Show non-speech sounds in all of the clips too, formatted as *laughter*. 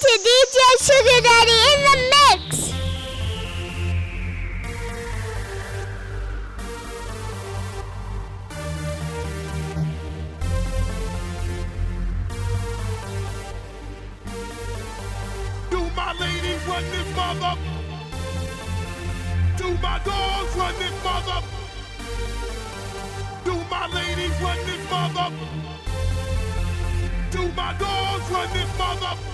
to DJ Sugar Daddy in the mix. Do my ladies run this mother? Do my dogs run this mother? Do my ladies run this mother? Do my dogs run this mother?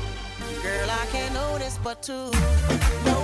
Girl, I can't notice but to.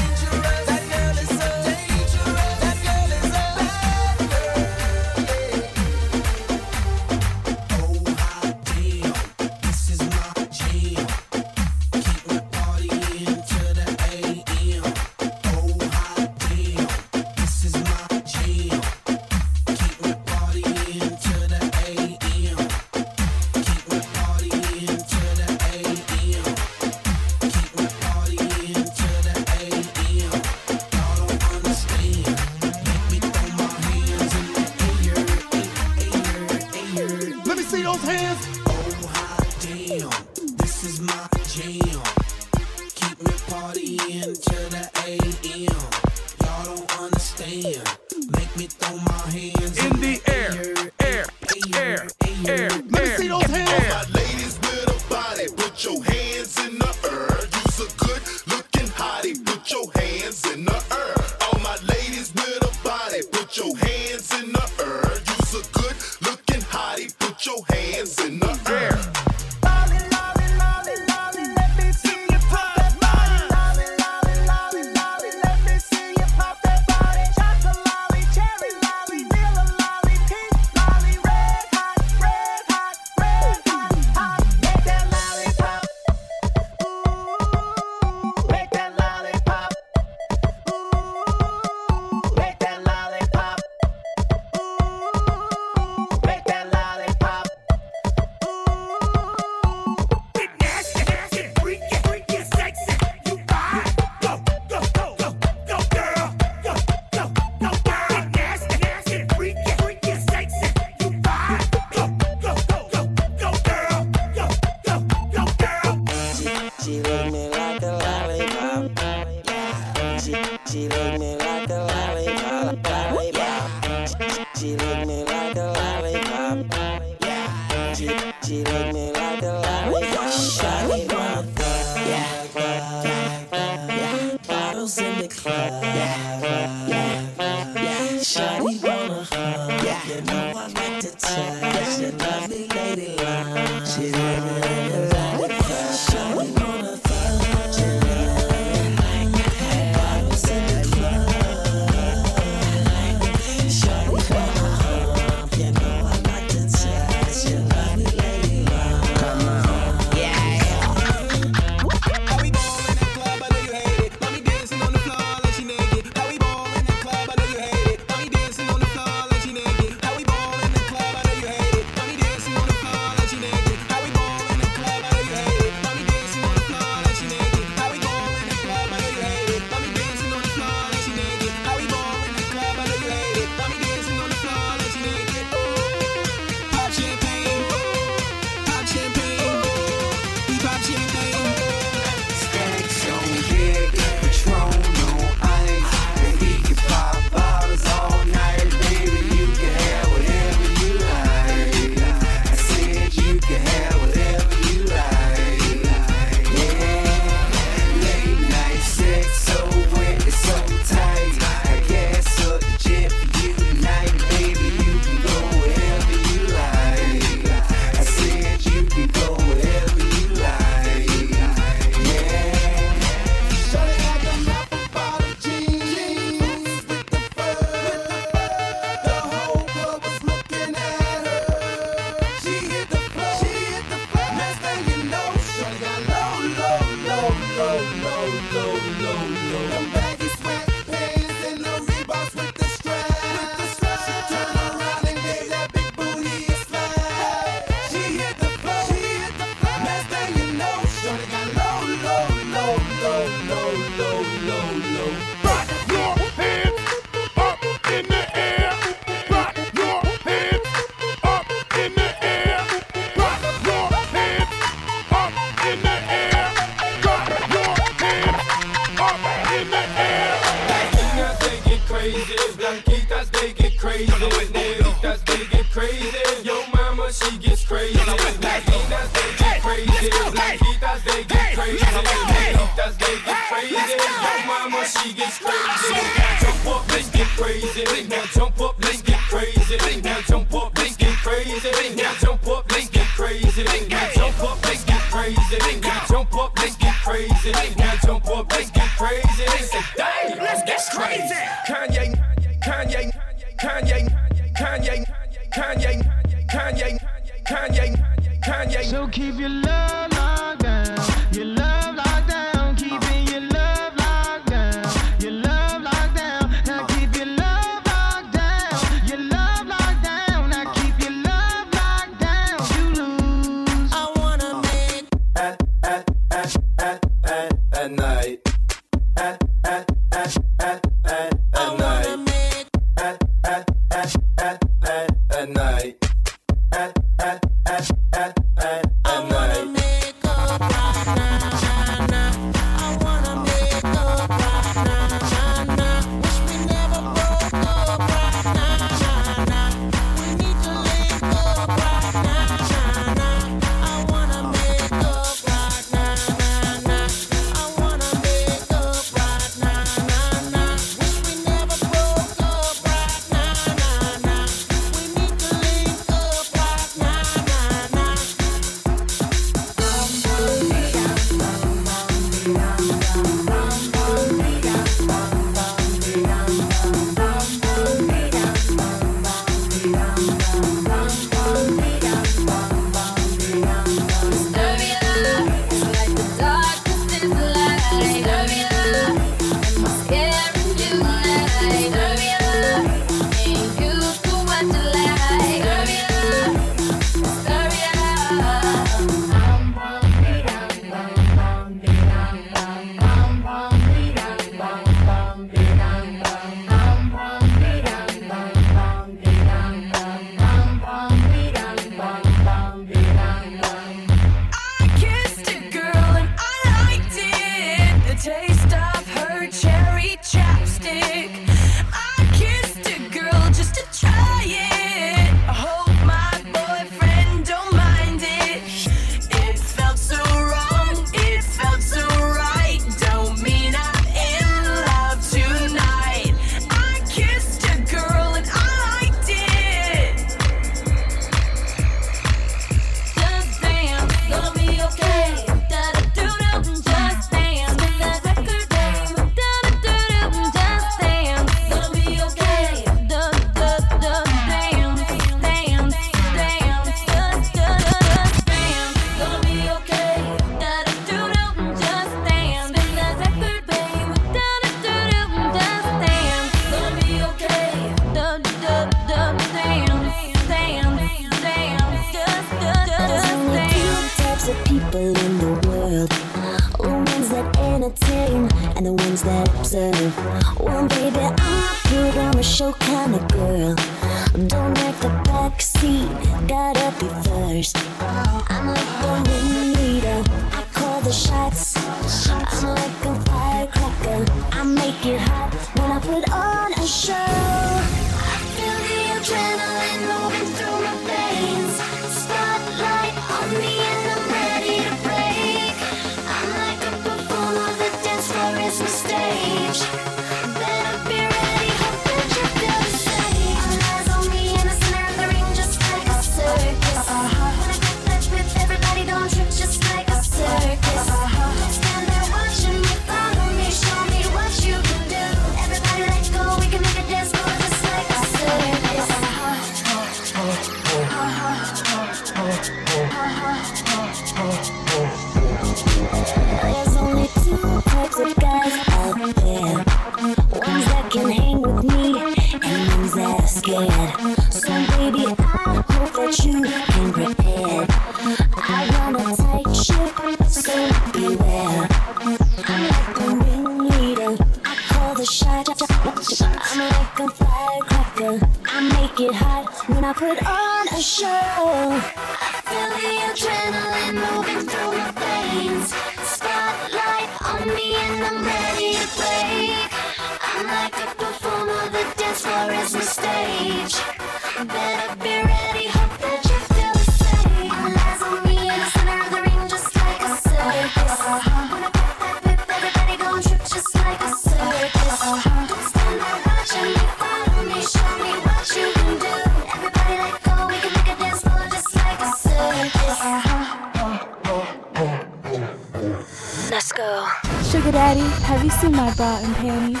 cotton panties.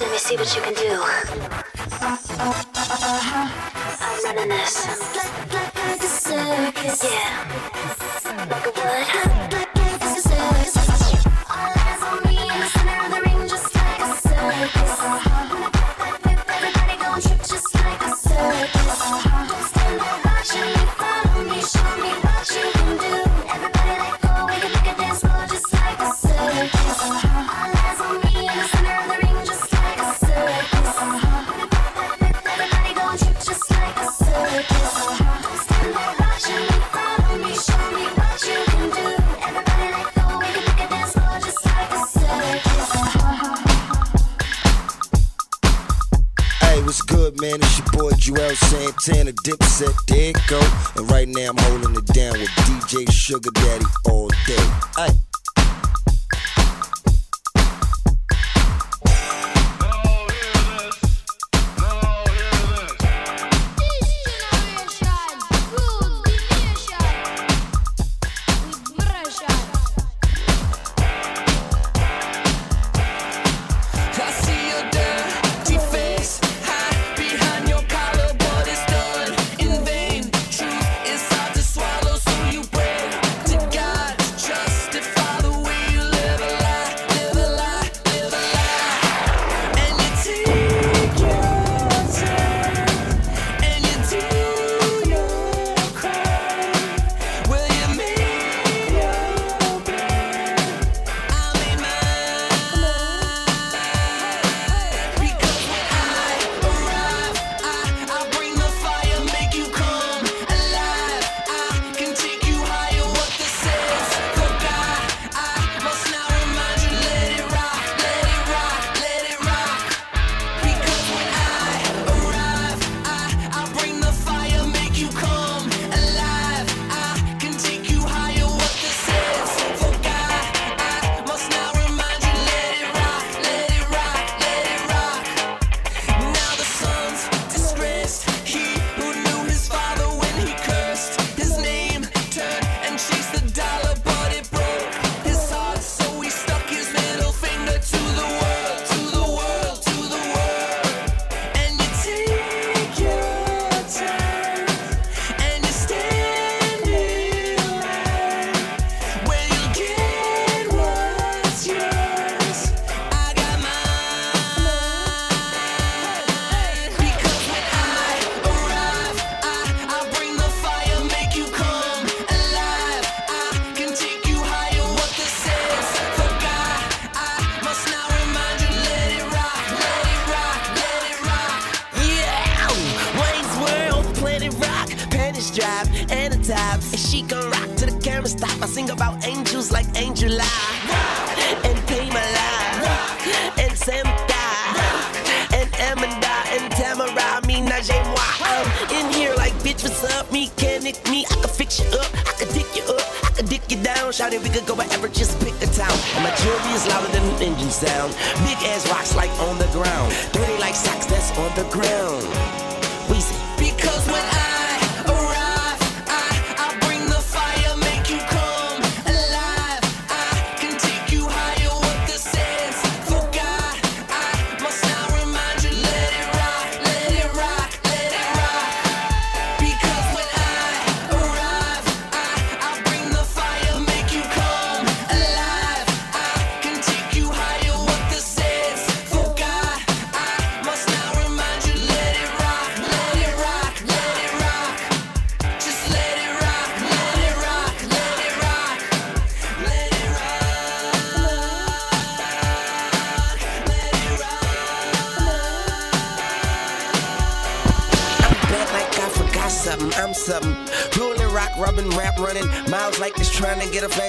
Let me see what you can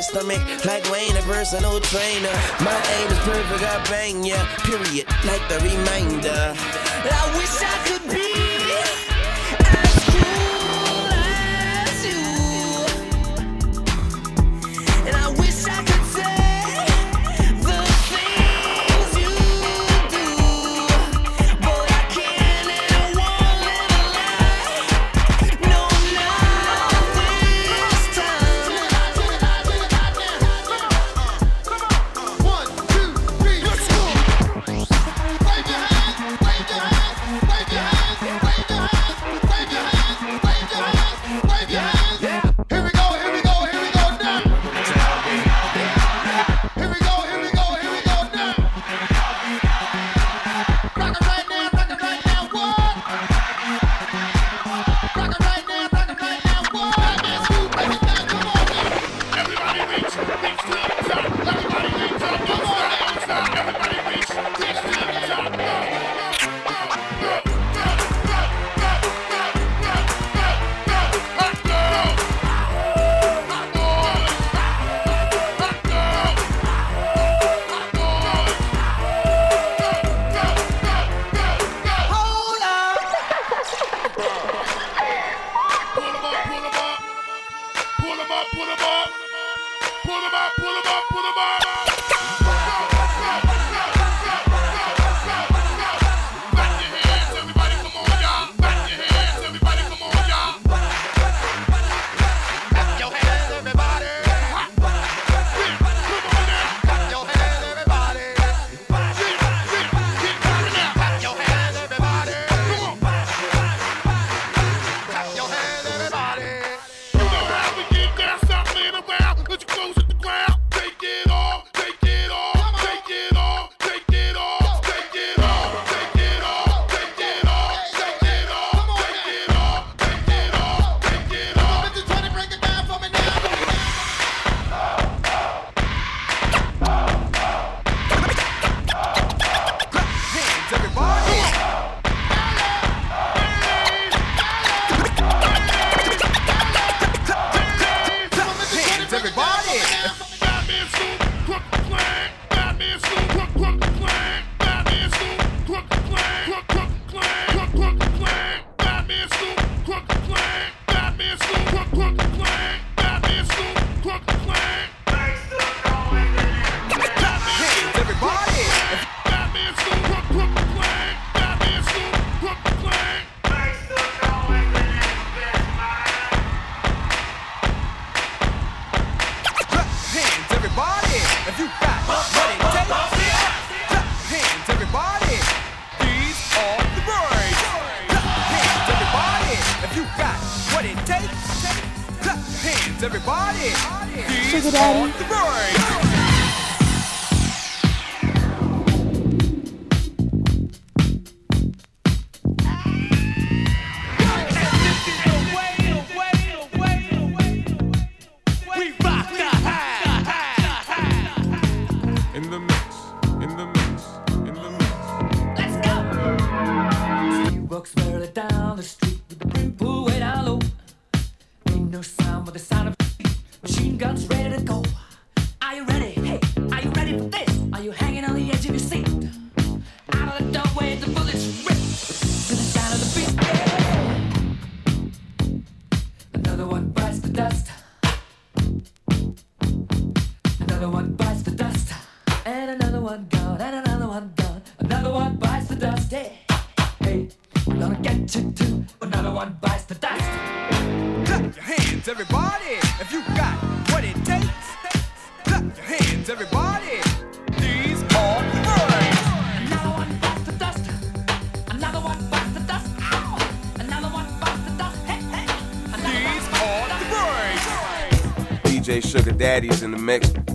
stomach like Wayne, a personal trainer. My aim is perfect, I bang ya, period, like the reminder. I wish I could be. They sugar Daddy's in the mix.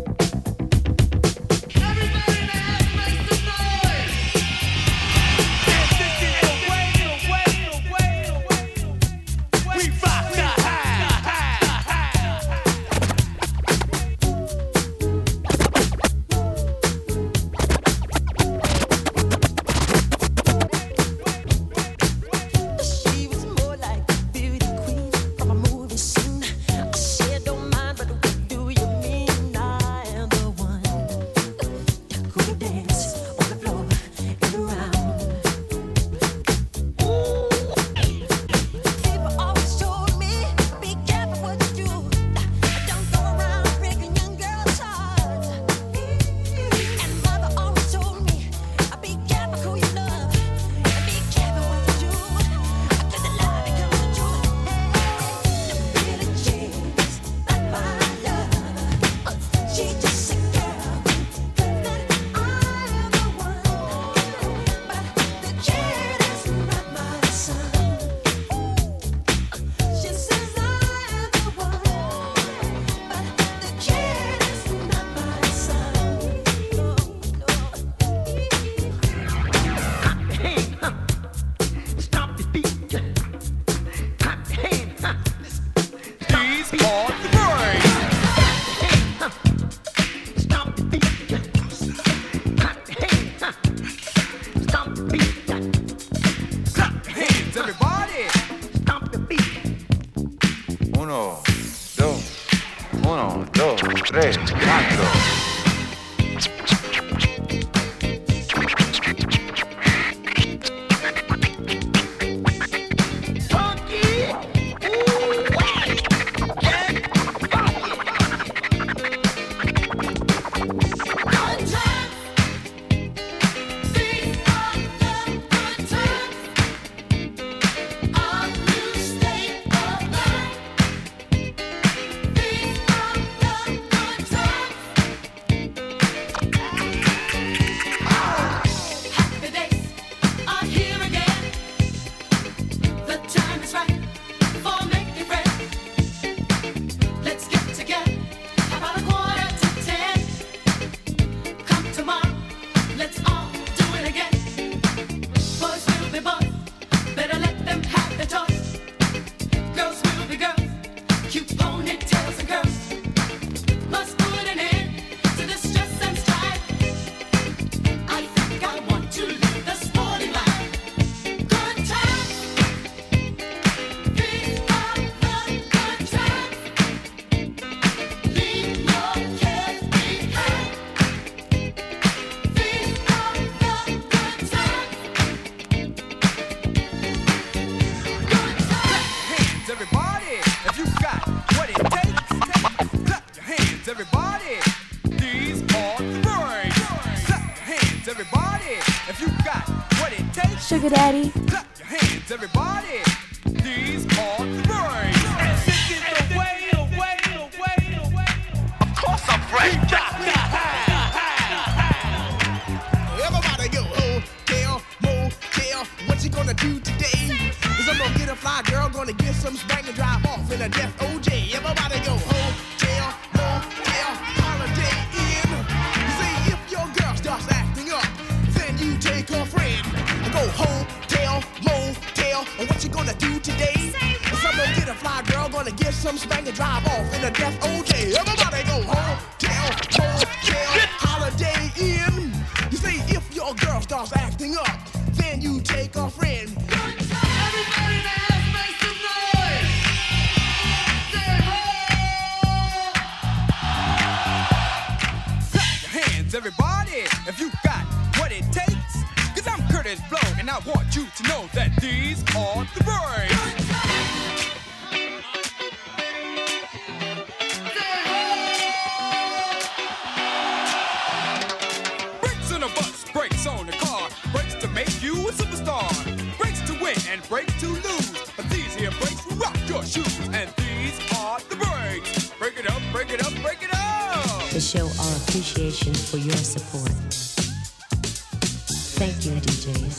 Thank you, DJs.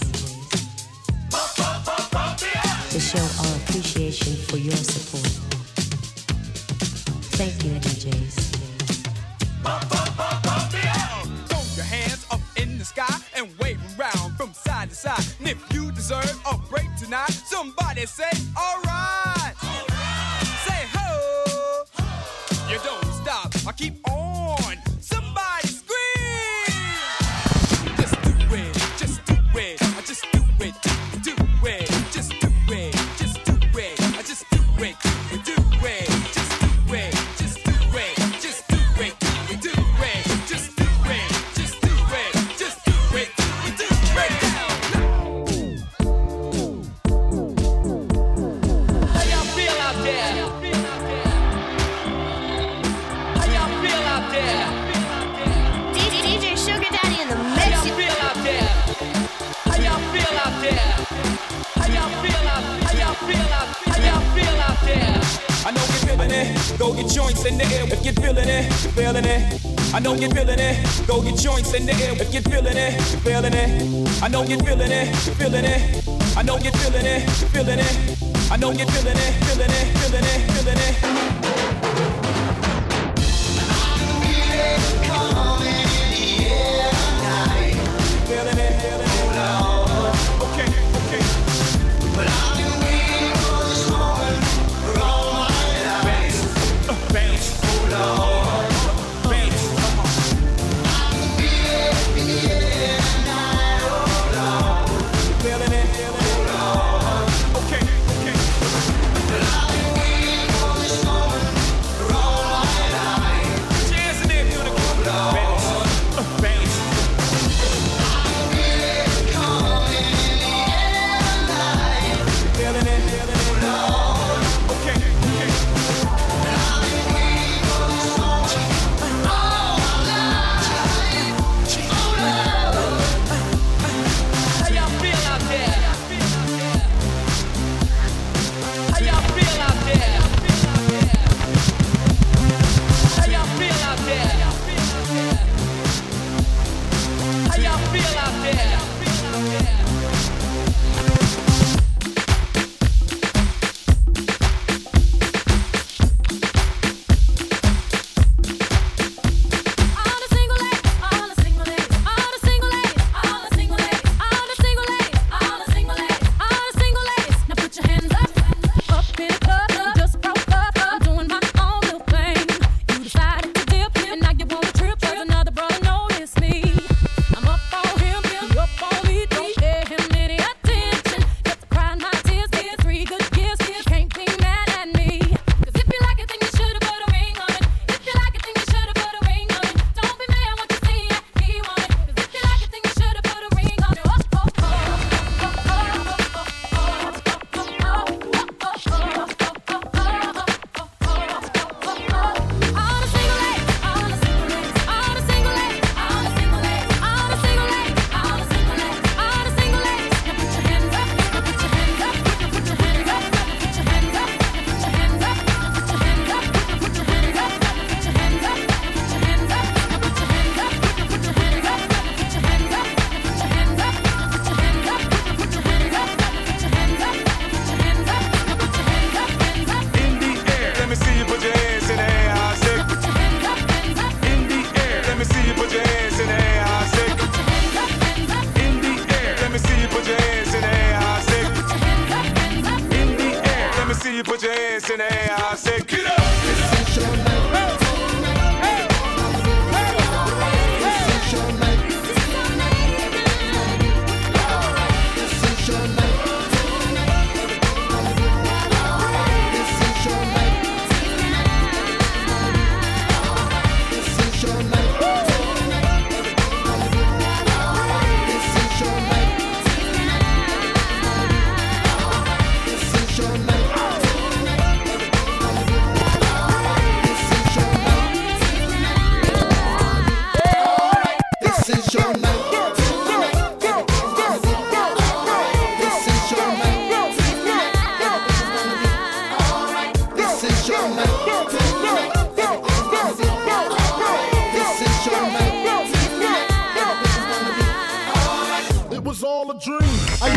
To show our appreciation for your support. Thank you, DJs. Throw your hands up in the sky and wave around from side to side. And if you deserve a break tonight, somebody say I know you're feeling it, feeling it. I know you're feeling it, feeling it. I know you're feeling it, feeling it, feeling it, feeling it.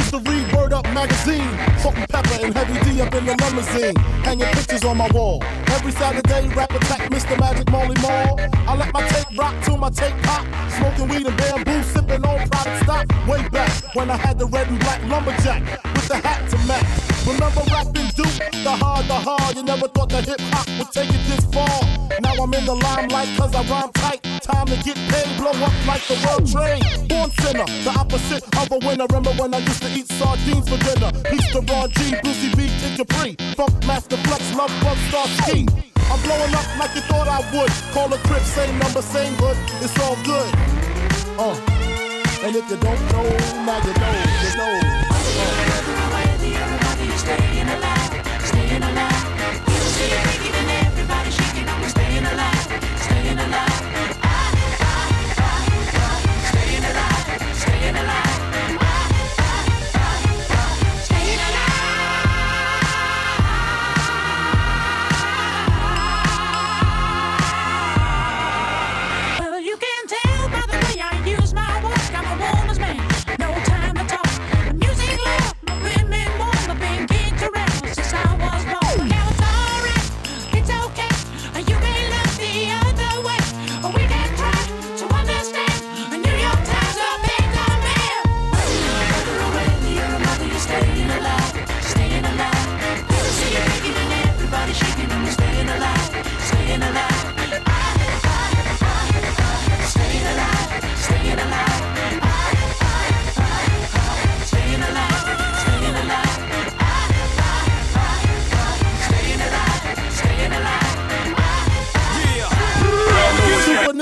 To read Word Up magazine, Salt-n-Pepa and Heavy D up in the limousine, hanging pictures on my wall. Every Saturday, rap attack Mr. Magic Marley Marl. I let my tape rock till my tape pop, smoking weed and bamboo, sipping on Private Stock. Way back when I had the red and black lumberjack with the hat to match. Remember rapping Duke, the hard, the hard. You never thought that hip hop would take it this far. Now I'm in the limelight cause I rhyme tight. Time to get paid, blow up like the world trade. Born sinner, the opposite of a winner. Remember when I used to eat sardines for dinner? Peace to Ron G, Brucey B, Kid Capri. Funkmaster Flex, Love Bug Star Ski. I'm blowing up like you thought I would. Call a crib, same number, same hood. It's all good. Uh. And if you don't know, now you know, you know. Well,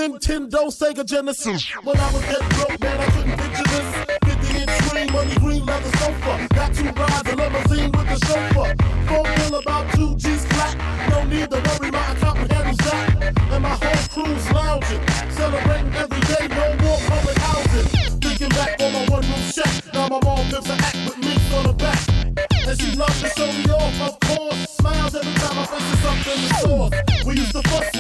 Nintendo, Sega Genesis. When I was get broke, man, I couldn't picture this. 50 inch screen, money green leather sofa. Got two rides, a limousine with the chauffeur. Phone bill about two G's flat. No need to worry, my accountant handles that. And my whole crew's lounging. Celebrating every day, no more public housing. Thinking back on my one room shack. Now my mom lives an act with me on the back. And she loves to show me off, of course. Smiles every time I face something in the store. We used to fuss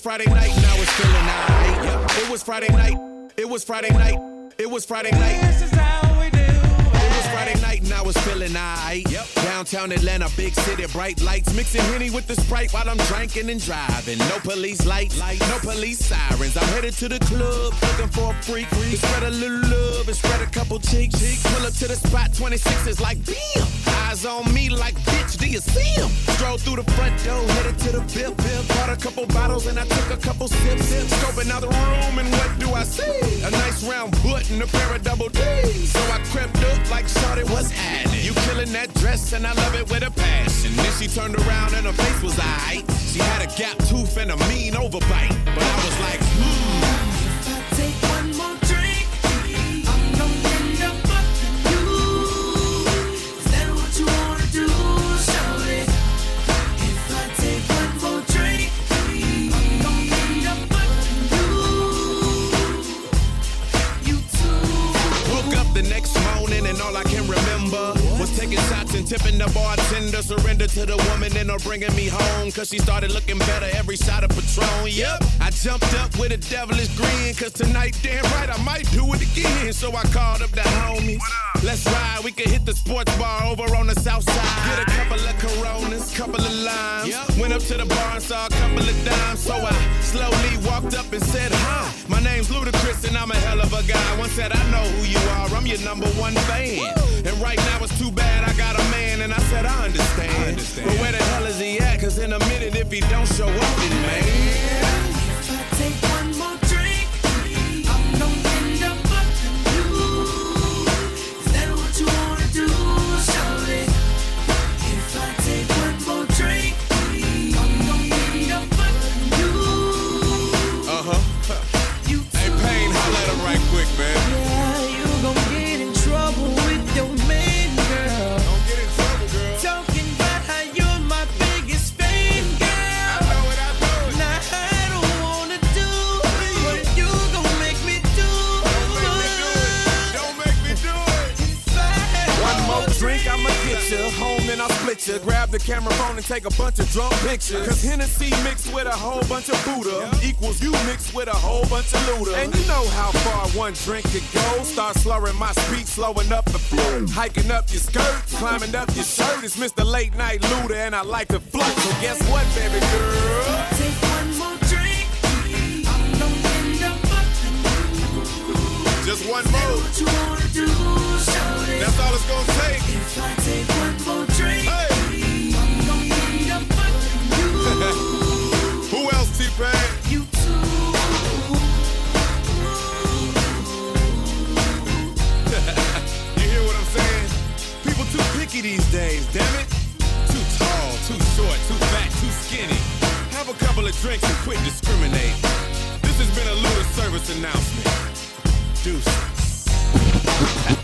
was Friday night and I was feeling aight. Yep. It was Friday night. It was Friday night. It was Friday night. This is how we do. It was Friday night I was feeling aight. Yep. Downtown Atlanta, big city, bright lights, mixing henny with the sprite while I'm drinking and driving. No police lights, no police sirens. I'm headed to the club, looking for a freak. To spread a little love and spread a couple cheeks. Pull up to the spot, 26 is like bam. Eyes on me like bitch, do you see him? Stroll through the front door, headed to the bip bip. Bought a couple bottles and I took a couple sips. Scoping out the room and what do I see? A nice round butt and a pair of double D's. So I crept up like Shorty was happening. You killing that dress and I love it with a passion. Then she turned around and her face was aight. She had a gap tooth and a mean overbite. But I was like, hmm. Take one more drink. I'm gonna end up you. Is that what you wanna do? If I take one more drink, I'm gonna end up you. You too. Woke up the next morning and all I can remember taking shots and tipping the bartender. Surrender to the woman and her bringing me home. Cause she started looking better every shot of Patron. Yep. I jumped up with a devilish grin. Cause tonight, damn right, I might do it again. So I called up the homies. Let's ride. We could hit the sports bar over on the south side. Get a couple of coronas, couple of limes. Went up to the bar and saw a couple of dimes. So I slowly walked up and said, Hi, my name's Ludacris and I'm a hell of a guy. One said, I know who you are. I'm your number one fan. And right now it's too bad I got a man. And I said, I understand. But where the hell is he at? Cause in a minute, if he don't show up, then man. Home, then I'll split you. Grab the camera phone and take a bunch of drunk pictures. Cause Hennessy mixed with a whole bunch of Buddha equals you mixed with a whole bunch of Luda. And you know how far one drink could go. Start slurring my speech, slowing up the flow. Hiking up your skirt, climbing up your shirt. It's Mr. Late Night Luda and I like to flirt. So guess what, baby girl? Take one more drink. I'm end up you. Just one more. what you wanna do, shorty? That's all it's gonna take. If I take one more drink, You *laughs* you hear what I'm saying? People too picky these days, damn it. Too tall, too short, too fat, too skinny. Have a couple of drinks and quit discriminate. This has been a Luda service announcement. Deuces. *laughs*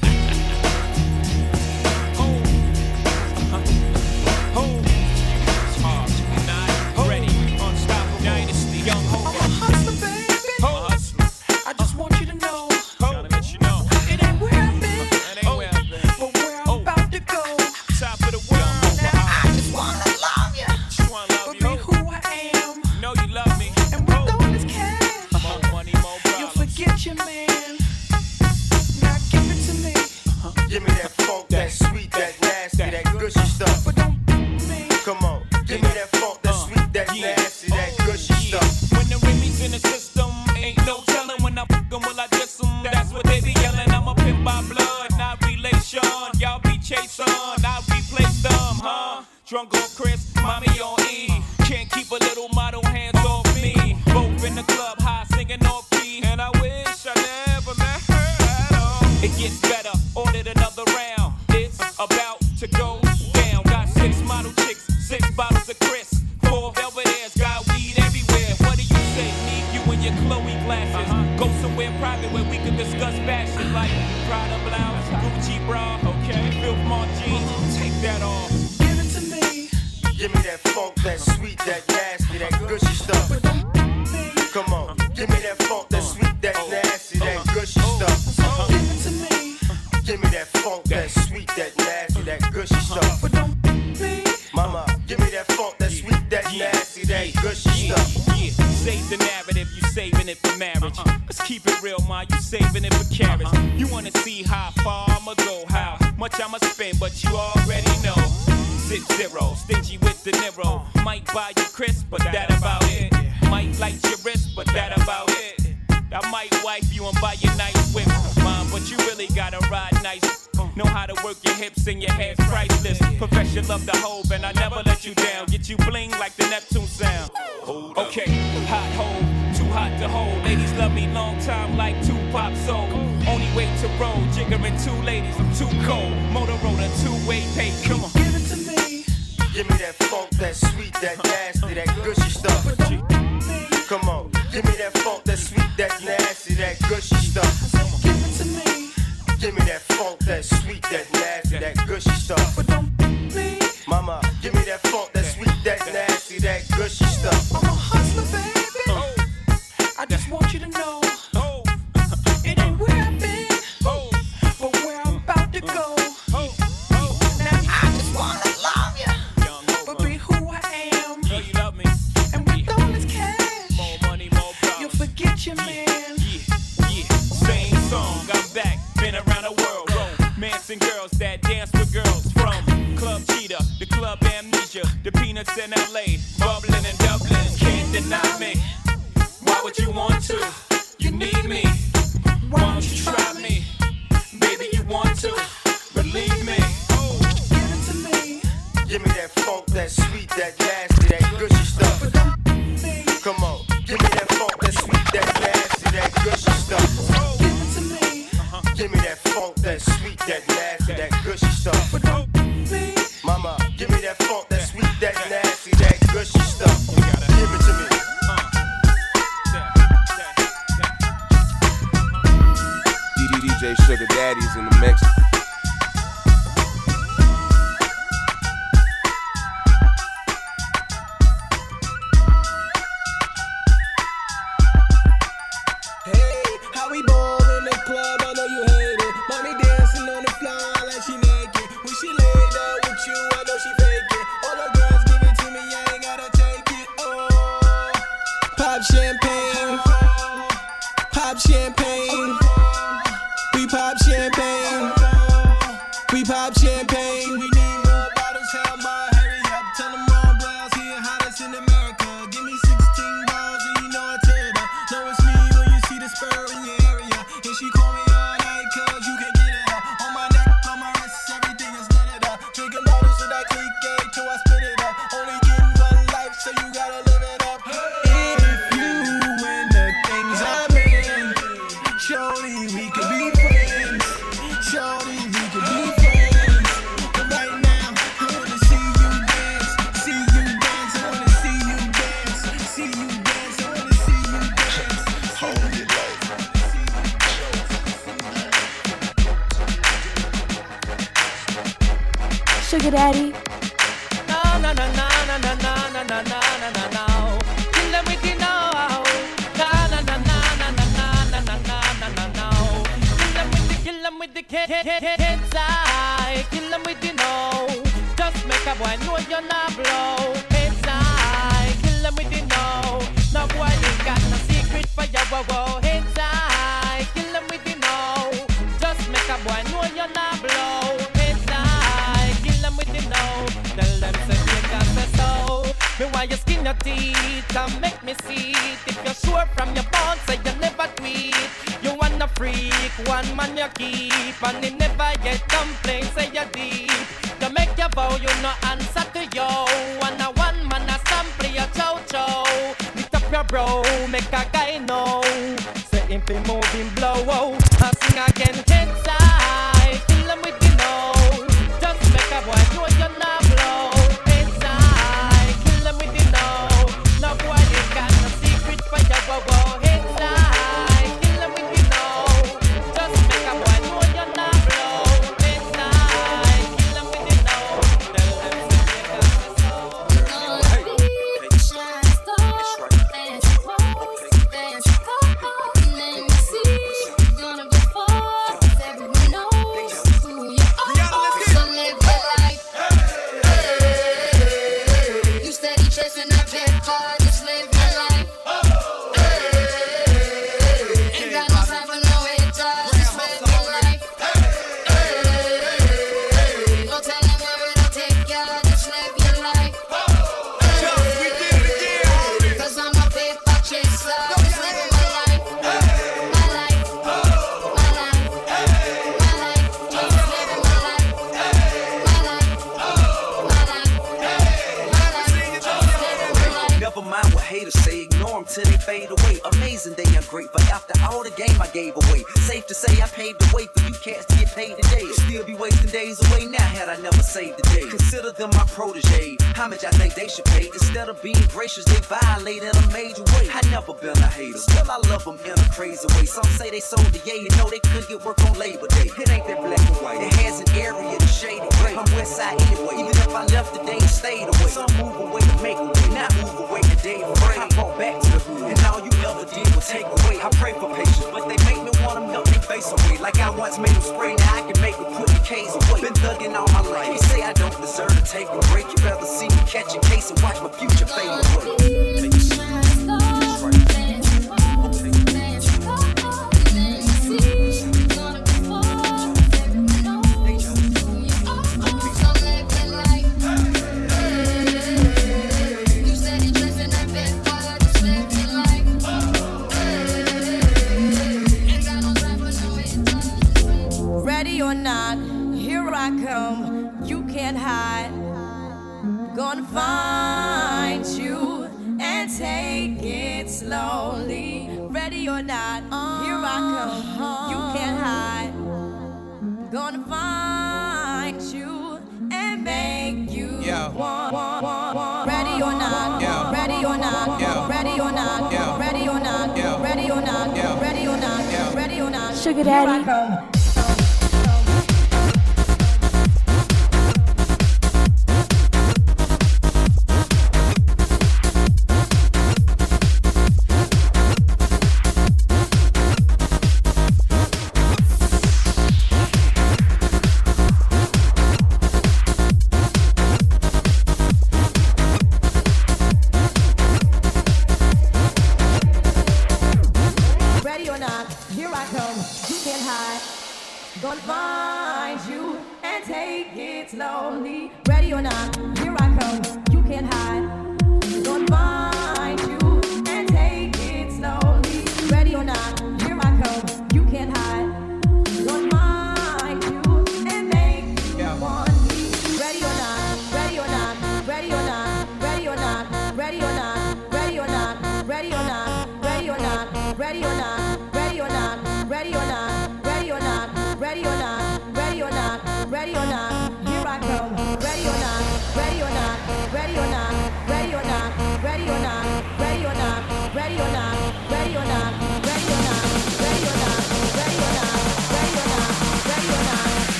that nasty, that gushy stuff. Uh-huh. But don't me. Mama, give me that funk, that sweet, that nasty, that gushy stuff. Yeah, save the narrative, you saving it for marriage. Uh-huh. Let's keep it real, ma, you saving it for carrots. Uh-huh. You wanna see how far I'ma go, how much I'ma spend, but you already know. Sit zero, stingy with the Niro. Might buy you crisp, but that about it. Might light your wrist, but that about it. I might wipe you and buy you night Know how to work your hips and your head's priceless. Profession love the hove, and I never let you down. Get you bling like the Neptune sound. Okay, hot hole, too hot to hold. Ladies love me long time like two pop soul. Only way to roll, jiggering two ladies, I'm too cold. Motorola, two way pay, come on. Give it to me. Give me that funk, that sweet, that uh-huh. nasty, that gushy stuff. Come on, give me that funk, that sweet, that nasty, that gushy stuff. Give it to me. Give me that funk, that sweet. But don't me, mama.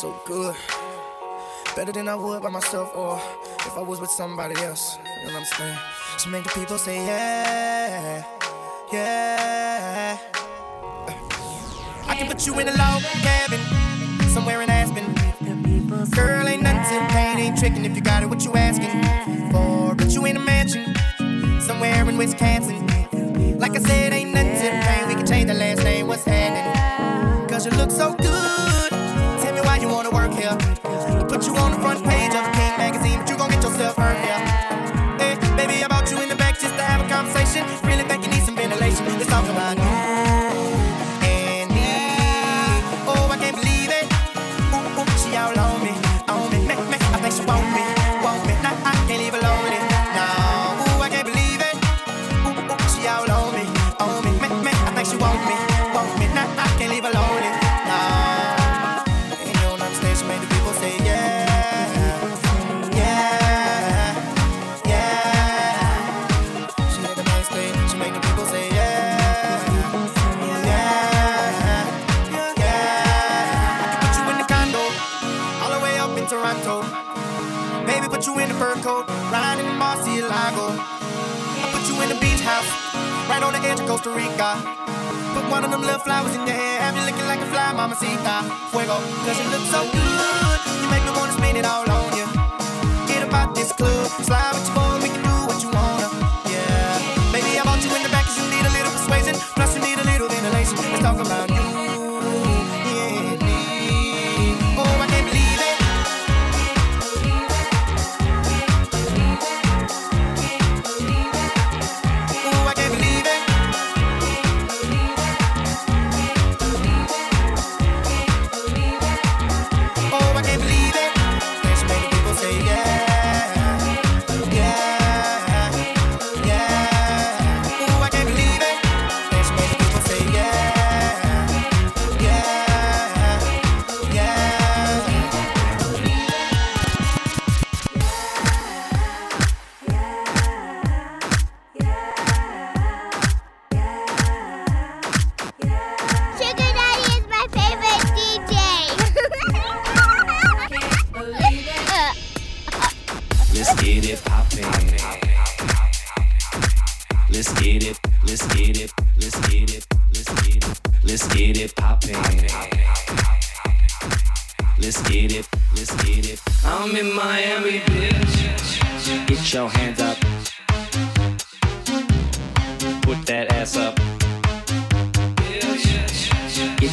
so good. Better than I would by myself or if I was with somebody else. You know what I'm saying? She make the people say, yeah, yeah. I can put you in a log cabin, somewhere in Aspen. Girl, ain't nothing pain, ain't tricking if you got it, what you asking for. But you in a mansion, somewhere in Wisconsin.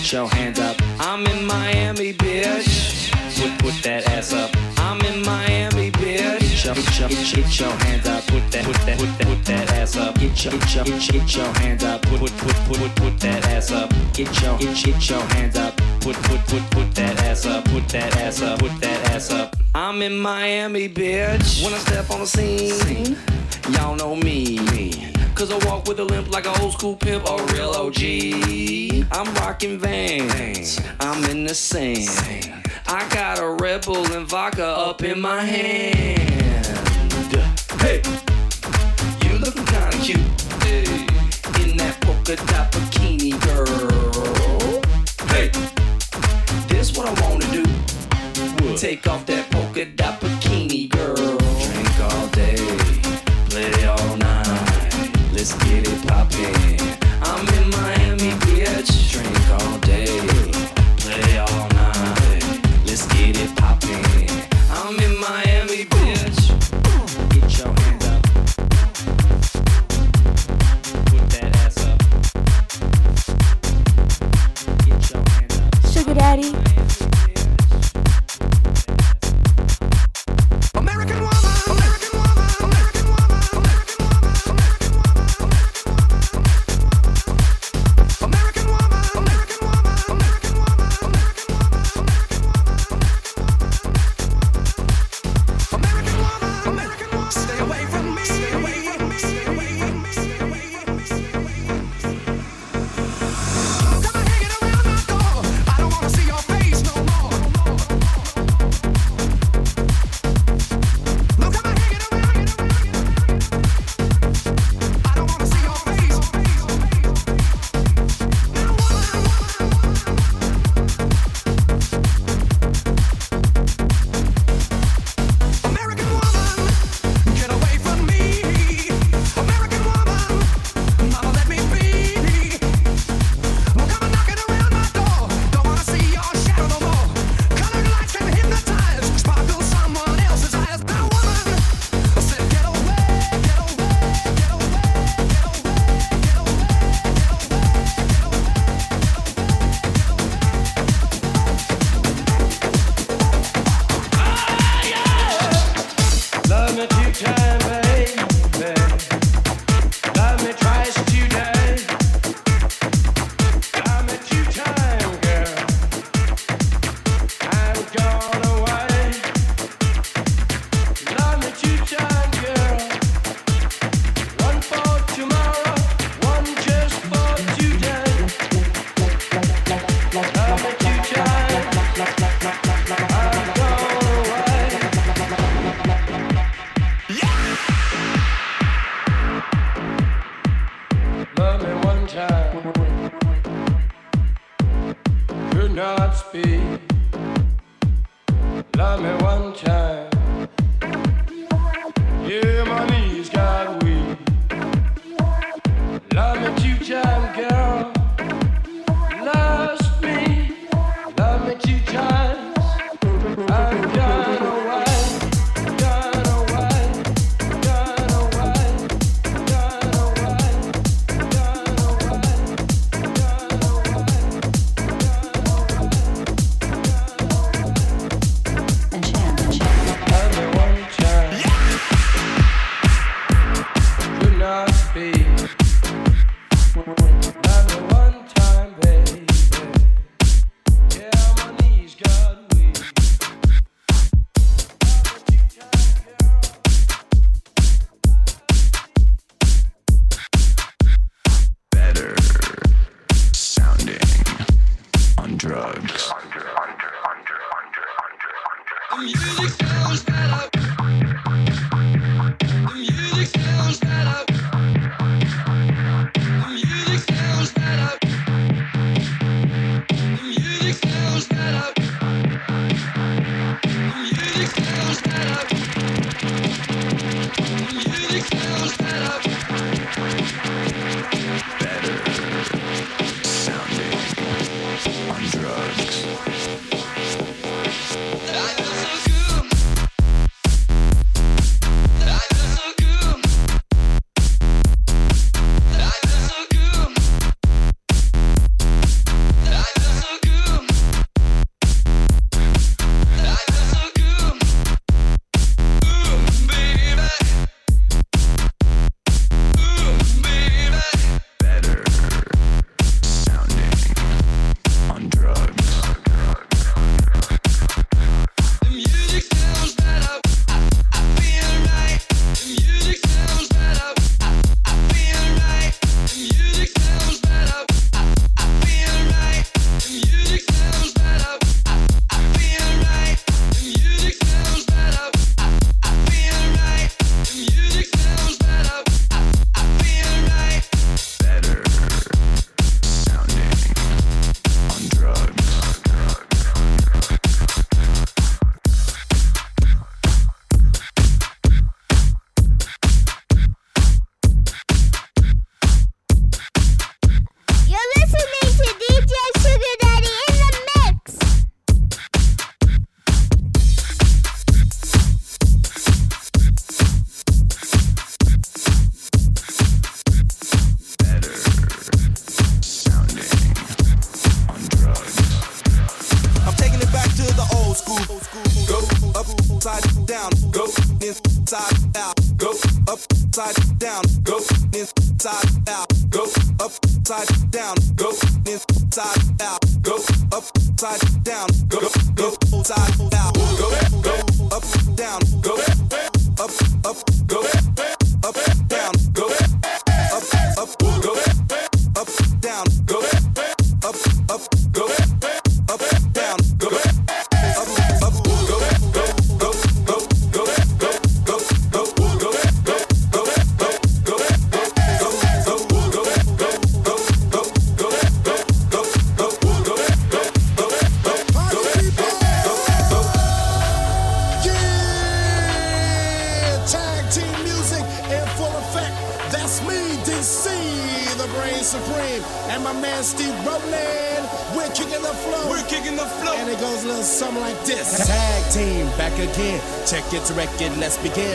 Put your hands up. I'm in Miami, bitch. Put, put that ass up. I'm in Miami, bitch. Get, get, get, get your hands up. Put that, put that, put that, put that ass up. Get your, get your, get, your hands up. Put, put, put, put, put, put that ass up. Get your, get, get your hands up. Put, put, put, put that ass up. Put that ass up. Put that ass up. I'm in Miami, bitch. When I step on the scene, y'all know me. me. Cause I walk with a limp like an old school pimp a real OG. I'm rocking vans, I'm in the sand. I got a Red Bull and vodka up in my hand. Hey, you looking kinda cute hey. in that polka dot bikini, girl. Hey, this what I wanna do. Take off that polka dot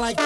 Like.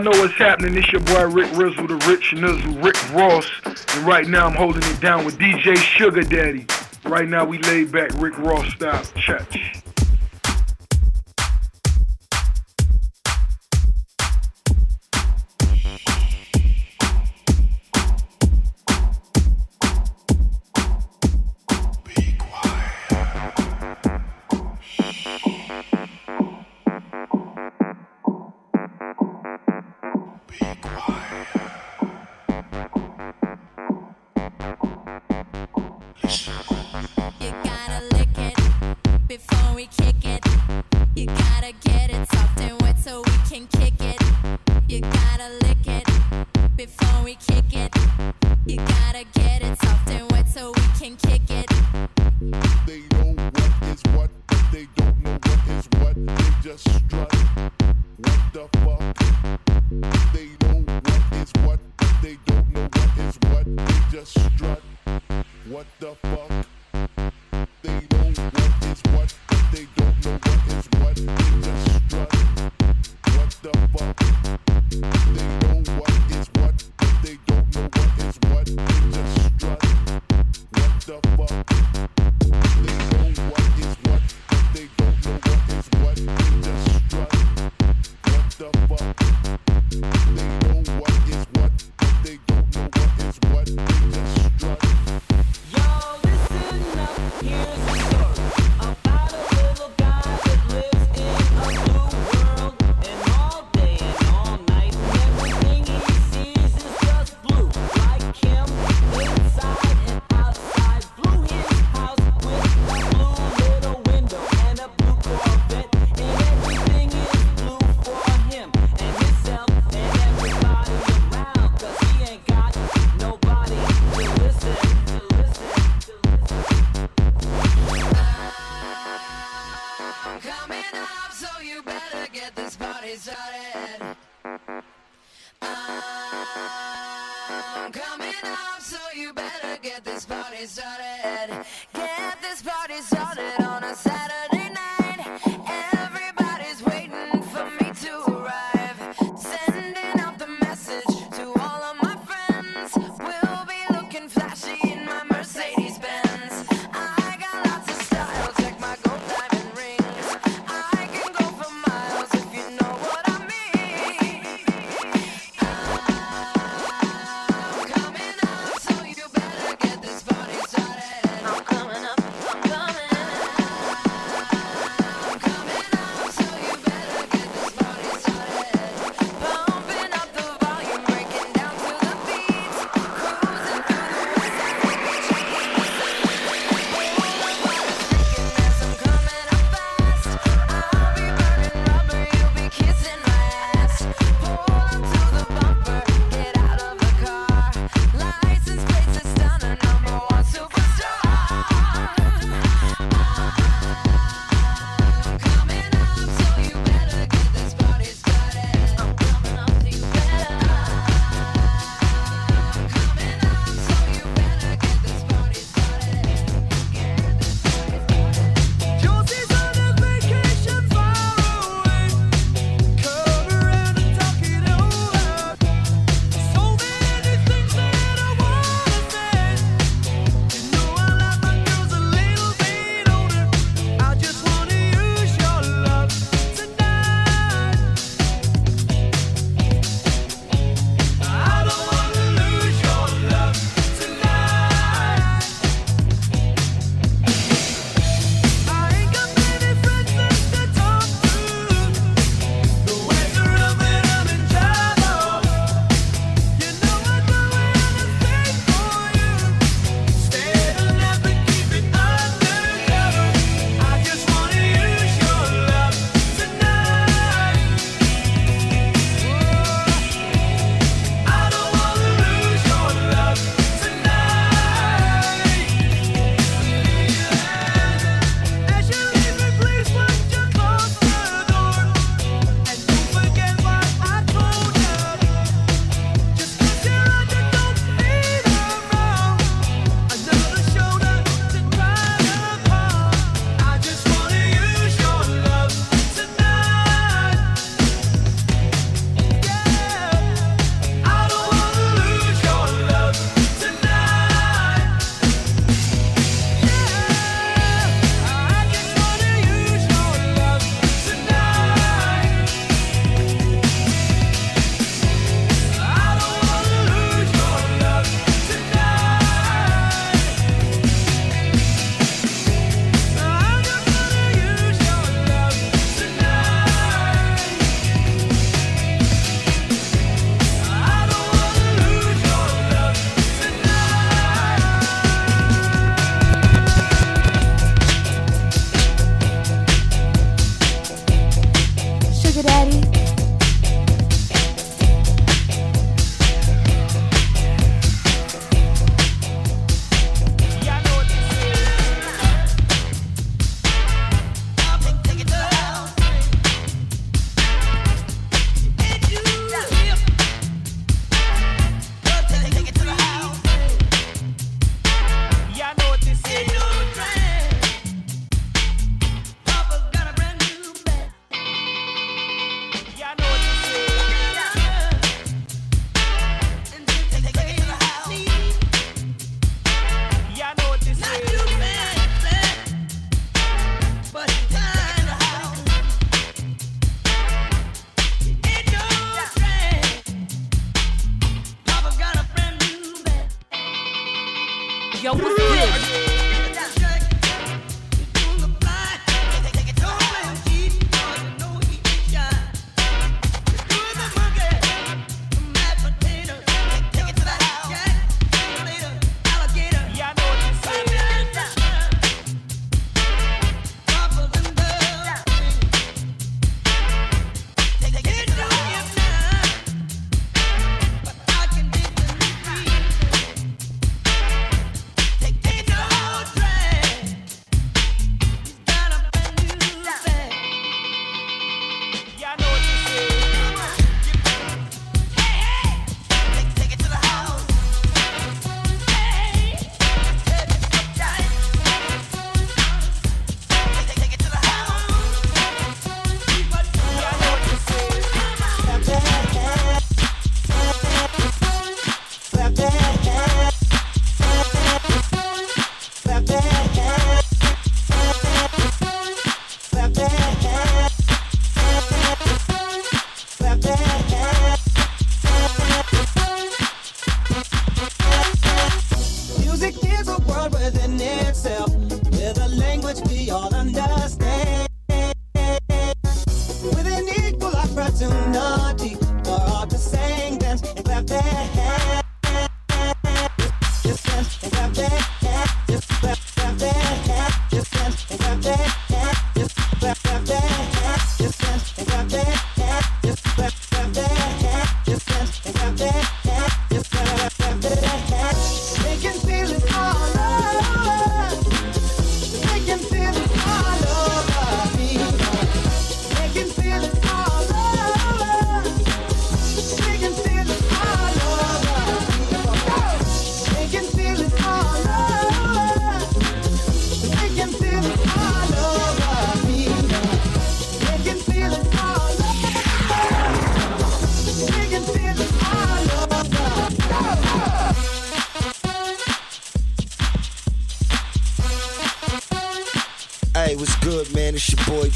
Y'all know what's happening. It's your boy Rick Rizzle, the Rich Nizzle, Rick Ross. And right now I'm holding it down with DJ Sugar Daddy. Right now we lay back Rick Ross style. Chat.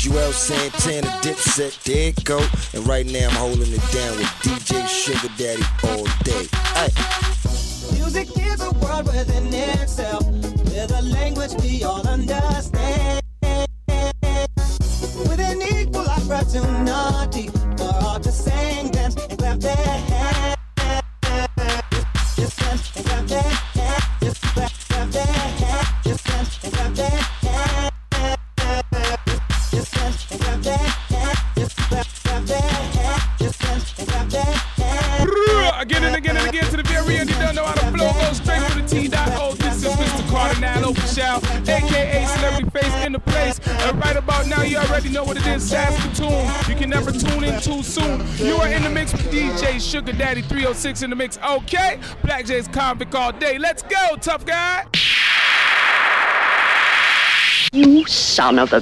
Juelz Santana, Dipset, there it go. And right now I'm holding it down with DJ Sugar Daddy all day. Sugar Daddy 306 in the mix. Okay, Black Jay's convict all day. Let's go, tough guy. You son of a